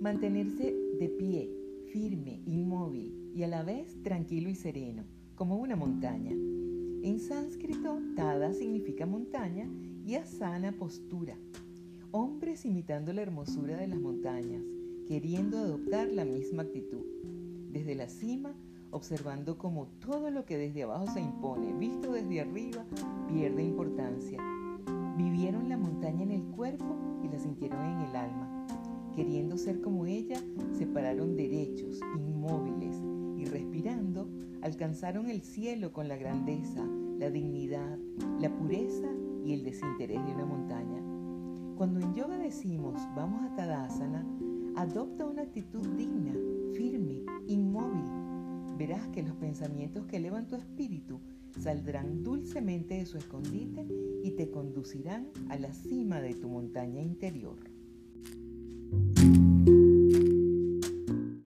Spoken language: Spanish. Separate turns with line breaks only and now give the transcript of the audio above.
Mantenerse de pie, firme, inmóvil y a la vez tranquilo y sereno, como una montaña. En sánscrito, tada significa montaña y asana postura. Hombres imitando la hermosura de las montañas, queriendo adoptar la misma actitud. Desde la cima, observando cómo todo lo que desde abajo se impone, visto desde arriba, pierde importancia. Vivieron la montaña en el sintieron en el alma. Queriendo ser como ella, se pararon derechos, inmóviles y respirando, alcanzaron el cielo con la grandeza, la dignidad, la pureza y el desinterés de una montaña. Cuando en yoga decimos vamos a Tadasana, adopta una actitud digna, firme, inmóvil. Verás que los pensamientos que elevan tu espíritu saldrán dulcemente de su escondite y te conducirán a la cima de tu montaña interior.